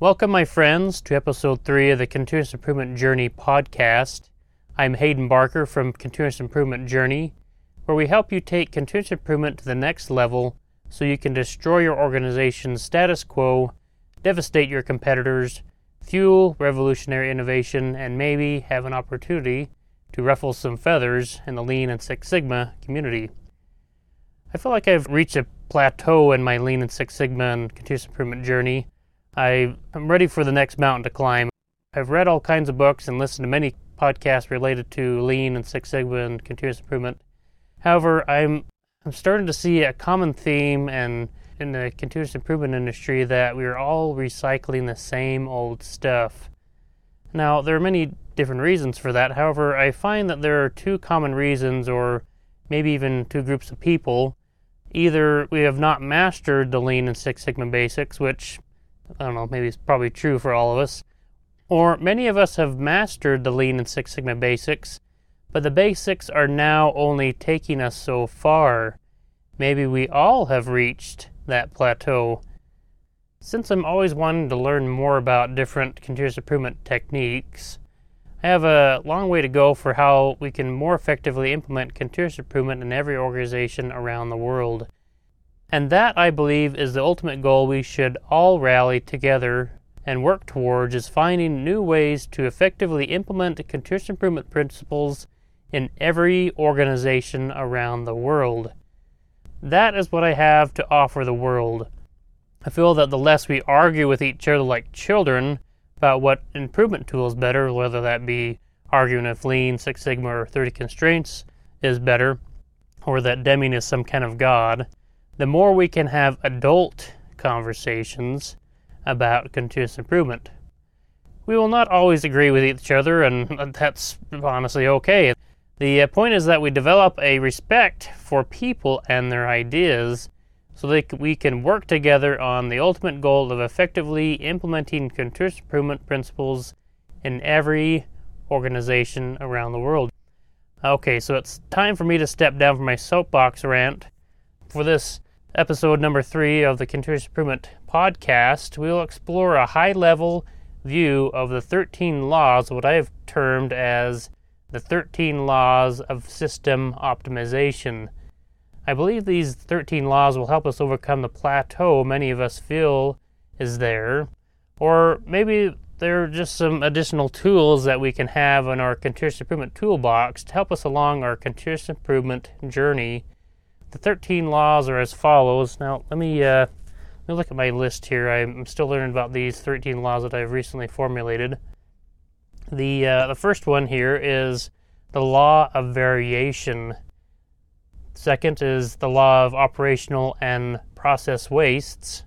Welcome, my friends, to episode three of the Continuous Improvement Journey podcast. I'm Hayden Barker from Continuous Improvement Journey, where we help you take continuous improvement to the next level so you can destroy your organization's status quo, devastate your competitors, fuel revolutionary innovation, and maybe have an opportunity to ruffle some feathers in the Lean and Six Sigma community. I feel like I've reached a plateau in my Lean and Six Sigma and continuous improvement journey. I am ready for the next mountain to climb. I've read all kinds of books and listened to many podcasts related to Lean and Six Sigma and continuous improvement. However, I'm I'm starting to see a common theme and in the continuous improvement industry that we're all recycling the same old stuff. Now, there are many different reasons for that. However, I find that there are two common reasons, or maybe even two groups of people. Either we have not mastered the Lean and Six Sigma basics, which I don't know, maybe it's probably true for all of us. Or many of us have mastered the Lean and Six Sigma basics, but the basics are now only taking us so far. Maybe we all have reached that plateau. Since I'm always wanting to learn more about different continuous improvement techniques, I have a long way to go for how we can more effectively implement continuous improvement in every organization around the world. And that, I believe, is the ultimate goal we should all rally together and work towards is finding new ways to effectively implement continuous improvement principles in every organization around the world. That is what I have to offer the world. I feel that the less we argue with each other like children about what improvement tool is better, whether that be arguing if Lean, Six Sigma, or Theory of Constraints is better, or that Deming is some kind of god, the more we can have adult conversations about continuous improvement. We will not always agree with each other, and that's honestly okay. The uh, point is that we develop a respect for people and their ideas so that we can work together on the ultimate goal of effectively implementing continuous improvement principles in every organization around the world. Okay, so it's time for me to step down from my soapbox rant. For this episode number three of the Continuous Improvement podcast, we will explore a high level view of the 13 laws, what I have termed as the 13 laws of system optimization. I believe these 13 laws will help us overcome the plateau many of us feel is there, or maybe they're just some additional tools that we can have in our continuous improvement toolbox to help us along our continuous improvement journey the 13 laws are as follows. Now, let me, uh, let me look at my list here. I'm still learning about these 13 laws that I've recently formulated. The, uh, the first one here is the law of variation. Second is the law of operational and process wastes.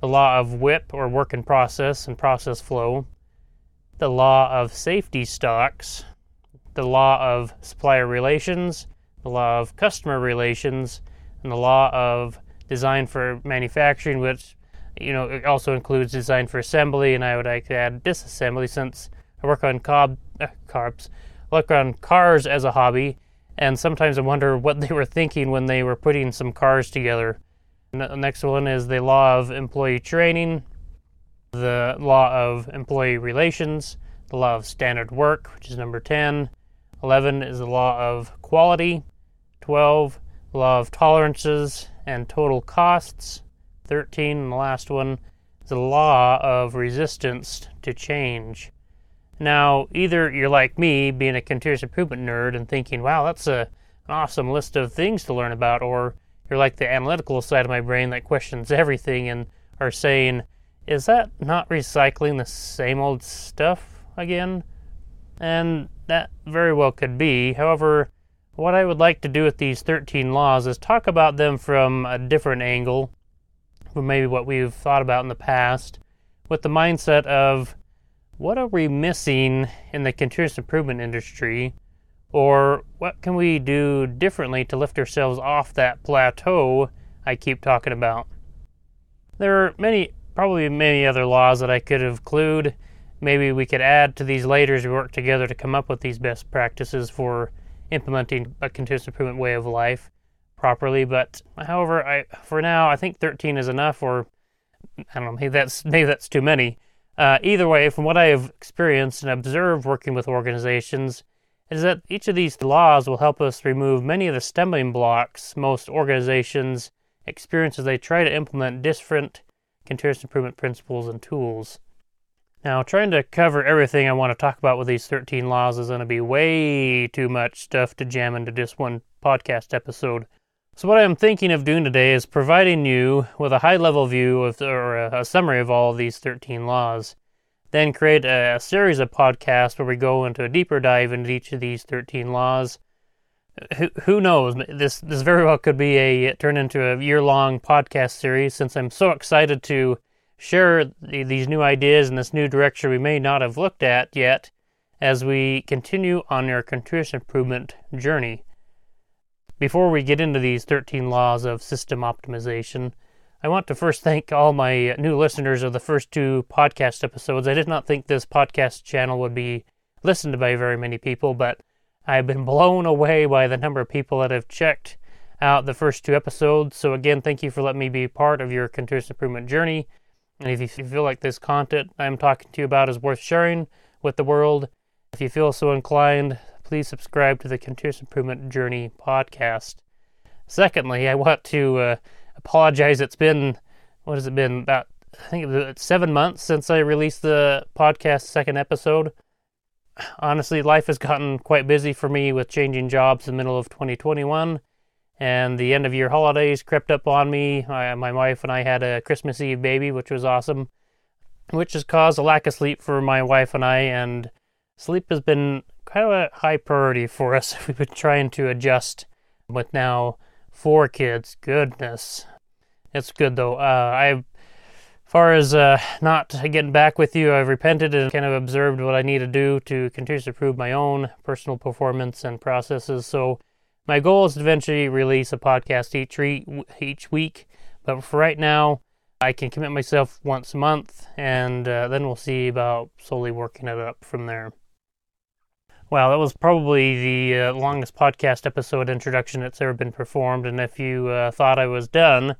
The law of WIP or work in process and process flow. The law of safety stocks. The law of supplier relations the law of customer relations, and the law of design for manufacturing, which you know it also includes design for assembly, and I would like to add disassembly since I work on cob, uh, carbs, work on cars as a hobby, and sometimes I wonder what they were thinking when they were putting some cars together. the next one is the law of employee training, the law of employee relations, the law of standard work, which is number 10. 11 is the law of quality, 12, law of tolerances and total costs. 13, and the last one, the law of resistance to change. Now, either you're like me, being a continuous improvement nerd, and thinking, wow, that's a, an awesome list of things to learn about, or you're like the analytical side of my brain that questions everything and are saying, is that not recycling the same old stuff again? And that very well could be. However, what I would like to do with these 13 laws is talk about them from a different angle, from maybe what we've thought about in the past, with the mindset of what are we missing in the continuous improvement industry, or what can we do differently to lift ourselves off that plateau I keep talking about. There are many, probably many other laws that I could include. Maybe we could add to these later as we work together to come up with these best practices for implementing a continuous improvement way of life properly. But however, I for now I think 13 is enough, or I don't know, maybe that's maybe that's too many. Uh, either way, from what I have experienced and observed working with organizations, is that each of these laws will help us remove many of the stumbling blocks most organizations experience as they try to implement different continuous improvement principles and tools. Now, trying to cover everything I want to talk about with these 13 laws is going to be way too much stuff to jam into just one podcast episode. So, what I'm thinking of doing today is providing you with a high level view of, or a summary of all of these 13 laws. Then create a, a series of podcasts where we go into a deeper dive into each of these 13 laws. Who, who knows? This this very well could be a turn into a year long podcast series since I'm so excited to the, these new ideas and this new direction we may not have looked at yet as we continue on our continuous improvement journey. Before we get into these 13 laws of system optimization, I want to first thank all my new listeners of the first two podcast episodes. I did not think this podcast channel would be listened to by very many people, but I've been blown away by the number of people that have checked out the first two episodes. So, again, thank you for letting me be part of your continuous improvement journey. And if you feel like this content I'm talking to you about is worth sharing with the world, if you feel so inclined, please subscribe to the Continuous Improvement Journey podcast. Secondly, I want to uh, apologize. It's been, what has it been, about, I think it's seven months since I released the podcast second episode. Honestly, life has gotten quite busy for me with changing jobs in the middle of 2021 and the end of year holidays crept up on me. I, my wife and I had a Christmas Eve baby, which was awesome, which has caused a lack of sleep for my wife and I. And sleep has been kind of a high priority for us. We've been trying to adjust with now four kids. Goodness, it's good though. Uh, I, far as uh, not getting back with you, I've repented and kind of observed what I need to do to continue to improve my own personal performance and processes. So my goal is to eventually release a podcast each each week, but for right now, I can commit myself once a month, and uh, then we'll see about slowly working it up from there. Well, that was probably the uh, longest podcast episode introduction that's ever been performed, and if you uh, thought I was done,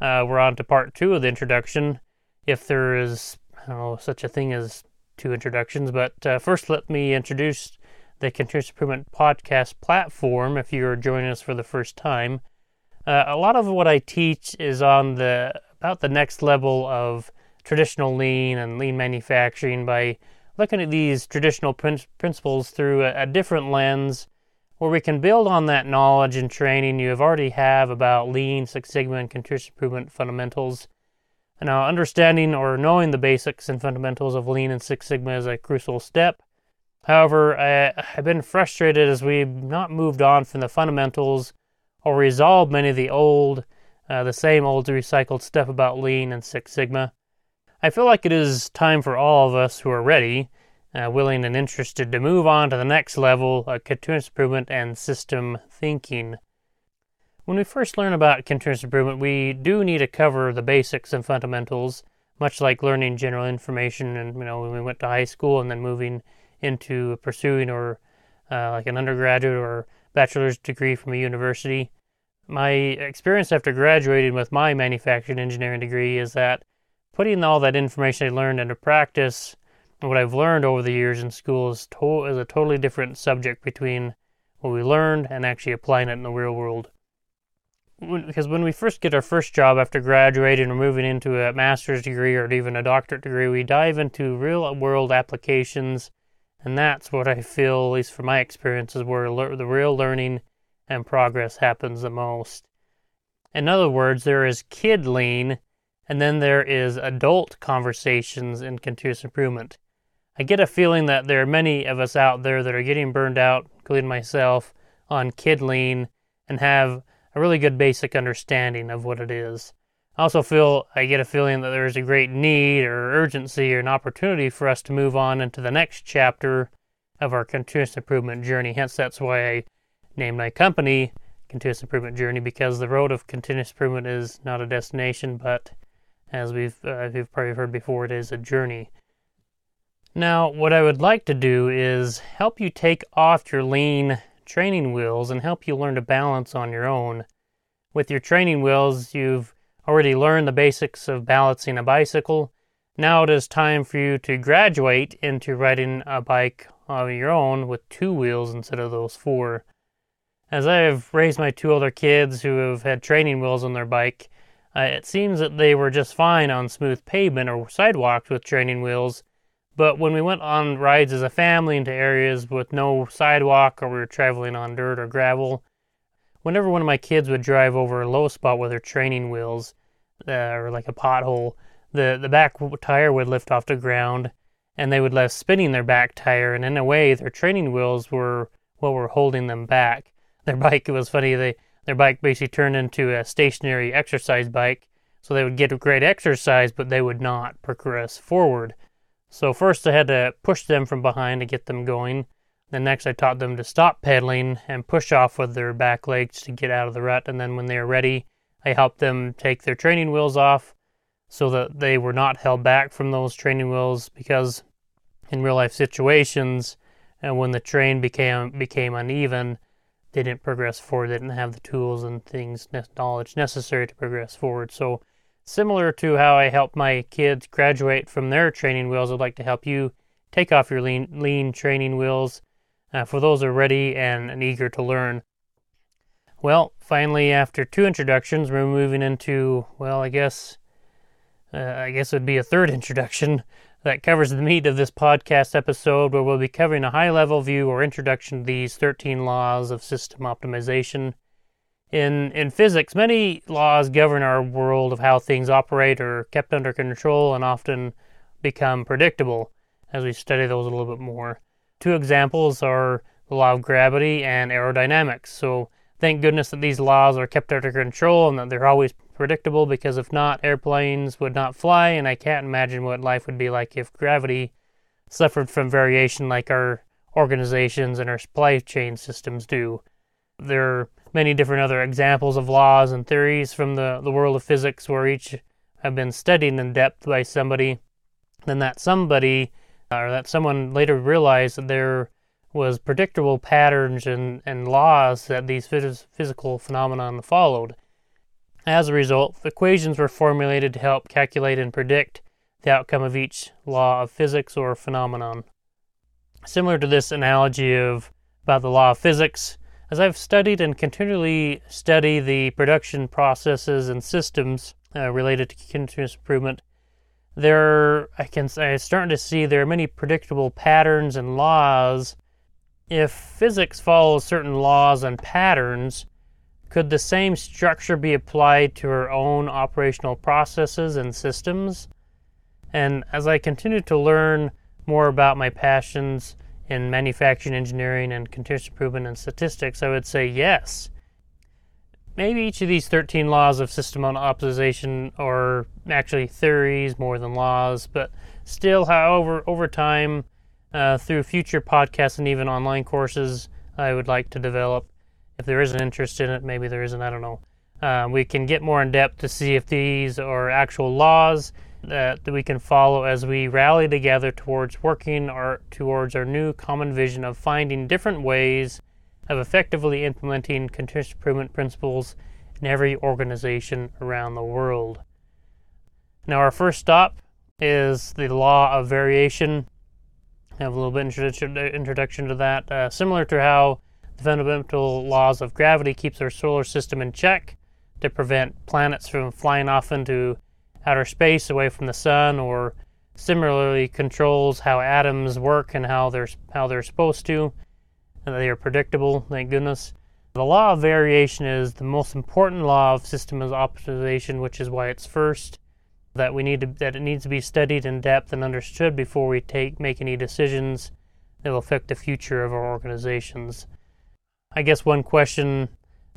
uh, we're on to part two of the introduction. If there is, know, such a thing as two introductions, but uh, first let me introduce the Continuous Improvement Podcast platform if you're joining us for the first time. Uh, a lot of what I teach is on the about the next level of traditional lean and lean manufacturing by looking at these traditional prin- principles through a, a different lens where we can build on that knowledge and training you have already have about lean, Six Sigma, and continuous improvement fundamentals. Now, understanding or knowing the basics and fundamentals of lean and Six Sigma is a crucial step. However, I, have been frustrated as we've not moved on from the fundamentals or resolved many of the old, uh, the same old recycled stuff about Lean and Six Sigma. I feel like it is time for all of us who are ready, uh, willing, and interested to move on to the next level of continuous improvement and system thinking. When we first learn about continuous improvement, we do need to cover the basics and fundamentals, much like learning general information and you know when we went to high school and then moving into pursuing or uh, like an undergraduate or bachelor's degree from a university. My experience after graduating with my manufacturing engineering degree is that putting all that information I learned into practice, what I've learned over the years in school is, to- is a totally different subject between what we learned and actually applying it in the real world. Because when we first get our first job after graduating or moving into a master's degree or even a doctorate degree, we dive into real world applications and that's what I feel, at least from my experience, is where le- the real learning and progress happens the most. In other words, there is kid lean, and then there is adult conversations in continuous improvement. I get a feeling that there are many of us out there that are getting burned out, including myself, on kid lean and have a really good basic understanding of what it is. I also feel I get a feeling that there is a great need or urgency or an opportunity for us to move on into the next chapter of our continuous improvement journey. Hence, that's why I named my company Continuous Improvement Journey because the road of continuous improvement is not a destination, but as we've uh, you've probably heard before, it is a journey. Now, what I would like to do is help you take off your lean training wheels and help you learn to balance on your own. With your training wheels, you've already learned the basics of balancing a bicycle. Now it is time for you to graduate into riding a bike of your own with two wheels instead of those four. As I have raised my two older kids who have had training wheels on their bike, uh, it seems that they were just fine on smooth pavement or sidewalks with training wheels, but when we went on rides as a family into areas with no sidewalk or we were traveling on dirt or gravel, whenever one of my kids would drive over a low spot with their training wheels uh, or like a pothole, the, the back tire would lift off the ground and they would left spinning their back tire. And in a way, their training wheels were what were holding them back. Their bike, it was funny, they, their bike basically turned into a stationary exercise bike. So they would get great exercise, but they would not progress forward. So first I had to push them from behind to get them going. Then next I taught them to stop pedaling and push off with their back legs to get out of the rut. And then when they were ready, I helped them take their training wheels off so that they were not held back from those training wheels because in real life situations and when the train became became uneven, they didn't progress forward. They didn't have the tools and things knowledge necessary to progress forward. So Similar to how I help my kids graduate from their training wheels, I'd like to help you take off your lean, lean training wheels uh, for those who are ready and, and eager to learn. Well, finally, after two introductions, we're moving into, well, I guess, uh, I guess it would be a third introduction that covers the meat of this podcast episode, where we'll be covering a high level view or introduction to these 13 laws of system optimization in, in physics, many laws govern our world of how things operate or are kept under control and often become predictable as we study those a little bit more. Two examples are the law of gravity and aerodynamics. So, thank goodness that these laws are kept under control and that they're always predictable because if not, airplanes would not fly, and I can't imagine what life would be like if gravity suffered from variation like our organizations and our supply chain systems do. There are many different other examples of laws and theories from the, the world of physics where each have been studied in depth by somebody. Then that somebody or that someone later realized that there was predictable patterns and, and laws that these phys- physical phenomena followed. As a result, equations were formulated to help calculate and predict the outcome of each law of physics or phenomenon. Similar to this analogy of about the law of physics, as I've studied and continually study the production processes and systems uh, related to continuous improvement, there I can I'm starting to see there are many predictable patterns and laws. If physics follows certain laws and patterns, could the same structure be applied to our own operational processes and systems? And as I continue to learn more about my passions in manufacturing engineering and continuous improvement and statistics, I would say yes. Maybe each of these 13 laws of system on optimization are actually theories more than laws, but still, however, over time, uh, through future podcasts and even online courses, I would like to develop. If there is an interest in it, maybe there isn't, I don't know. Uh, we can get more in depth to see if these are actual laws that, that we can follow as we rally together towards working our, towards our new common vision of finding different ways of effectively implementing continuous improvement principles in every organization around the world. Now, our first stop is the law of variation. I have a little bit introduction to that. Uh, similar to how the fundamental laws of gravity keeps our solar system in check to prevent planets from flying off into outer space away from the sun, or similarly controls how atoms work and how they're how they're supposed to, and they are predictable. Thank goodness. The law of variation is the most important law of system optimization, which is why it's first. That we need to, that it needs to be studied in depth and understood before we take make any decisions that will affect the future of our organizations. I guess one question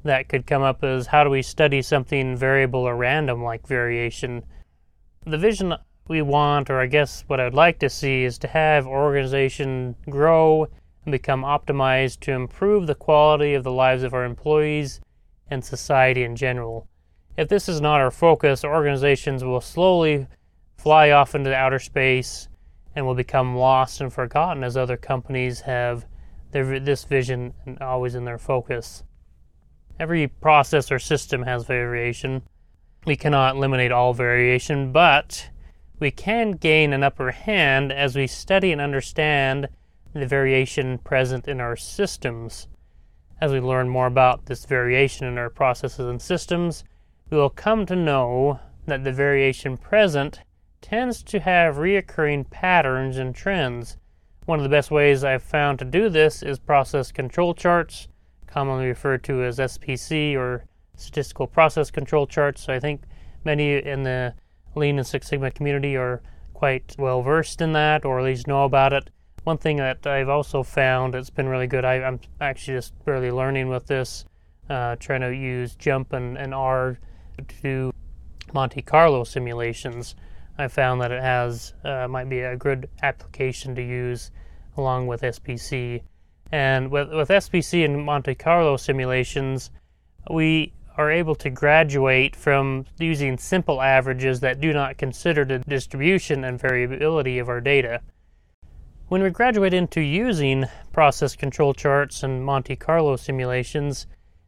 that could come up is how do we study something variable or random like variation? the vision we want, or I guess what I'd like to see, is to have organization grow become optimized to improve the quality of the lives of our employees and society in general. If this is not our focus, organizations will slowly fly off into outer space and will become lost and forgotten as other companies have their, this vision always in their focus. Every process or system has variation. we cannot eliminate all variation, but we can gain an upper hand as we study and understand the variation present in our systems. As we learn more about this variation in our processes and systems, we will come to know that the variation present tends to have reoccurring patterns and trends. One of the best ways I've found to do this is process control charts, commonly referred to as SPC or statistical process control charts. So I think many in the Lean and Six Sigma community are quite well versed in that, or at least know about it. One thing that I've also found that's been really good, I, am actually just barely learning with this, uh, trying to use JMP and, and R to do Monte Carlo simulations. I found that it has uh, might be a good application to use along with SPC. And with, with SPC and Monte Carlo simulations, we are able to graduate from using simple averages that do not consider the distribution and variability of our data. When we graduate into using process control charts and Monte Carlo simulations,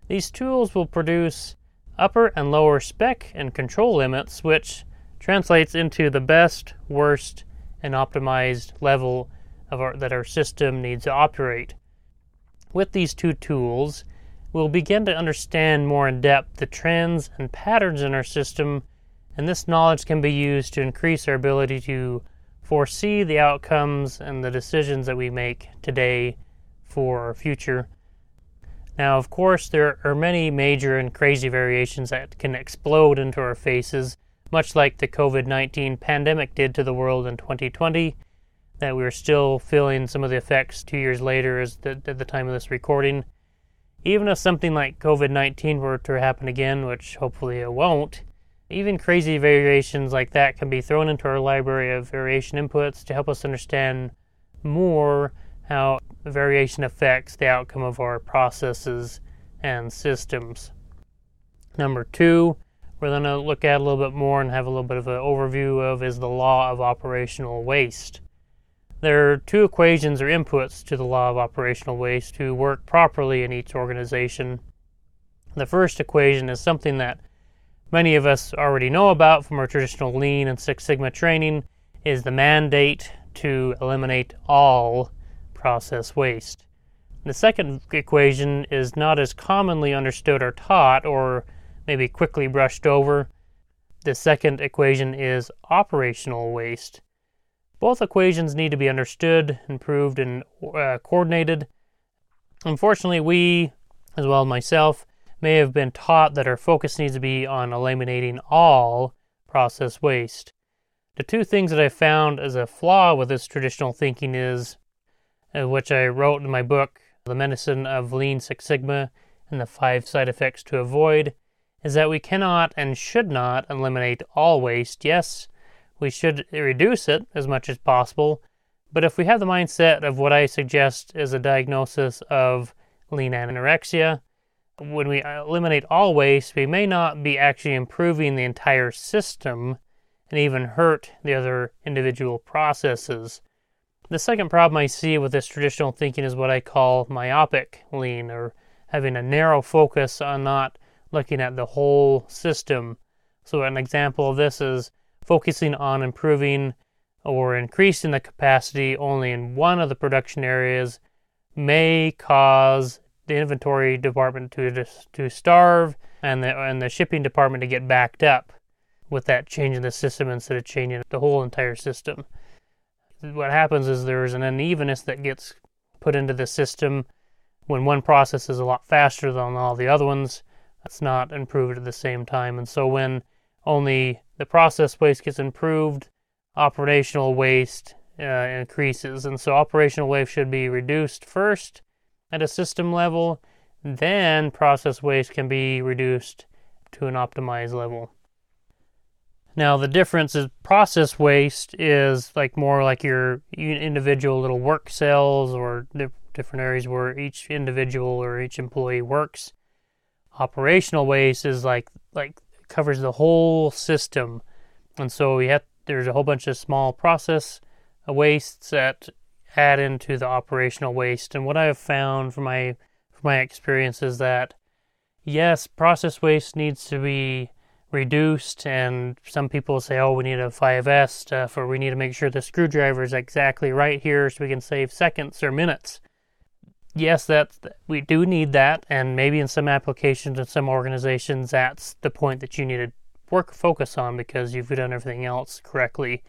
these tools will produce upper and lower spec and control limits, which translates into the best, worst, and optimized level our, that our system needs to operate. With these two tools, we'll begin to understand more in depth the trends and patterns in our system, and this knowledge can be used to increase our ability to foresee the outcomes and the decisions that we make today for our future. Now, of course, there are many major and crazy variations that can explode into our faces, much like the COVID 19 pandemic did to the world in 2020, that we're still feeling some of the effects two years later as the, at the time of this recording. Even if something like COVID 19 were to happen again, which hopefully it won't, even crazy variations like that can be thrown into our library of variation inputs to help us understand more how variation affects the outcome of our processes and systems. Number two, we're going to look at a little bit more and have a little bit of an overview of is the law of operational waste. There are two equations or inputs to the law of operational waste to work properly in each organization. The first equation is something that many of us already know about from our traditional Lean and Six Sigma training is the mandate to eliminate all process waste. The second equation is not as commonly understood or taught, or maybe quickly brushed over. The second equation is operational waste. Both equations need to be understood, improved, and uh, coordinated. Unfortunately, we, as well as myself, may have been taught that our focus needs to be on eliminating all process waste. The two things that I found as a flaw with this traditional thinking is, uh, which I wrote in my book, The Medicine of Lean Six Sigma and the Five Side Effects to Avoid, is that we cannot and should not eliminate all waste. Yes, we should reduce it as much as possible, but if we have the mindset of what I suggest is a diagnosis of lean anorexia, when we eliminate all waste, we may not be actually improving the entire system and even hurt the other individual processes. The second problem I see with this traditional thinking is what I call myopic lean, or having a narrow focus on not looking at the whole system. So, an example of this is focusing on improving or increasing the capacity only in one of the production areas may cause the inventory department to to starve and the and the shipping department to get backed up with that change in the system instead of changing the whole entire system. What happens is there's an unevenness that gets put into the system when one process is a lot faster than all the other ones. It's not improved at the same time, and so when only the process waste gets improved, operational waste uh, increases, and so operational waste should be reduced first at a system level, then process waste can be reduced to an optimized level. Now, the difference is process waste is like more like your individual little work cells or different areas where each individual or each employee works. Operational waste is like like covers the whole system, and so we have there's a whole bunch of small process uh, wastes that add into the operational waste. And what I have found from my from my experience is that yes, process waste needs to be reduced, and some people say, oh, we need a 5S stuff, or we need to make sure the screwdriver is exactly right here so we can save seconds or minutes. Yes, that we do need that, and maybe in some applications and some organizations, that's the point that you need to work focus on because you've done everything else correctly.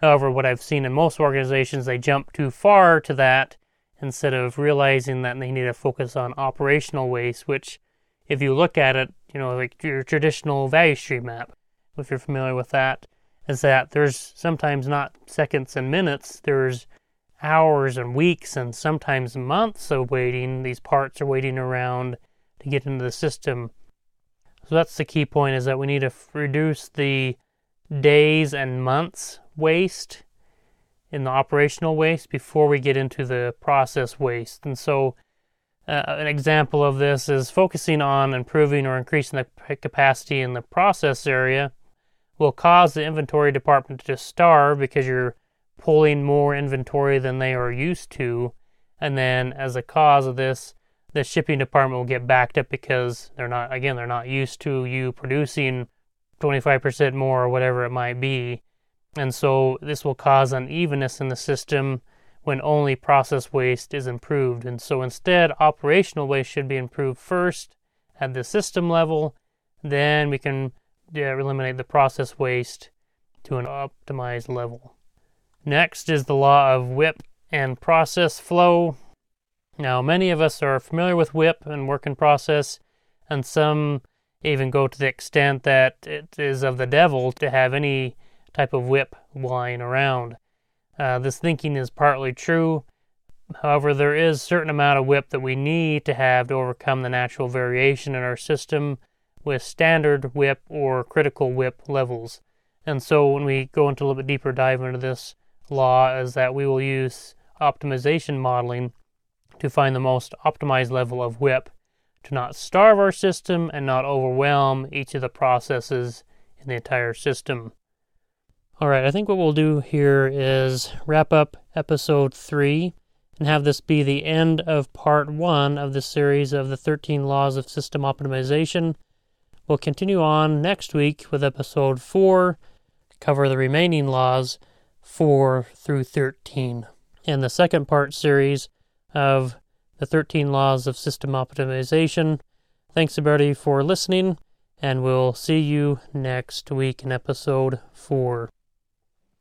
However, what I've seen in most organizations, they jump too far to that instead of realizing that they need to focus on operational waste, which, if you look at it, you know, like your traditional value stream map, if you're familiar with that, is that there's sometimes not seconds and minutes, there's hours and weeks and sometimes months of waiting. These parts are waiting around to get into the system. So that's the key point is that we need to f- reduce the days and months waste in the operational waste before we get into the process waste. And so uh, an example of this is focusing on improving or increasing the capacity in the process area will cause the inventory department to starve because you're pulling more inventory than they are used to. And then, as a cause of this, the shipping department will get backed up because they're not, again, they're not used to you producing 25% more or whatever it might be. And so, this will cause unevenness in the system when only process waste is improved. And so instead, operational waste should be improved first at the system level. Then we can yeah, eliminate the process waste to an optimized level. Next is the law of WIP and process flow. Now, many of us are familiar with WIP and work in process, and some even go to the extent that it is of the devil to have any type of WIP lying around. Uh, this thinking is partly true. However, there is certain amount of WIP that we need to have to overcome the natural variation in our system with standard WIP or critical WIP levels. And so when we go into a little bit deeper dive into this law is that we will use optimization modeling to find the most optimized level of WIP to not starve our system and not overwhelm each of the processes in the entire system. All right, I think what we'll do here is wrap up episode three and have this be the end of part one of the series of the 13 laws of system optimization. We'll continue on next week with episode four, cover the remaining laws four through 13. In the second part series of the 13 laws of system optimization. Thanks everybody for listening, and we'll see you next week in episode four.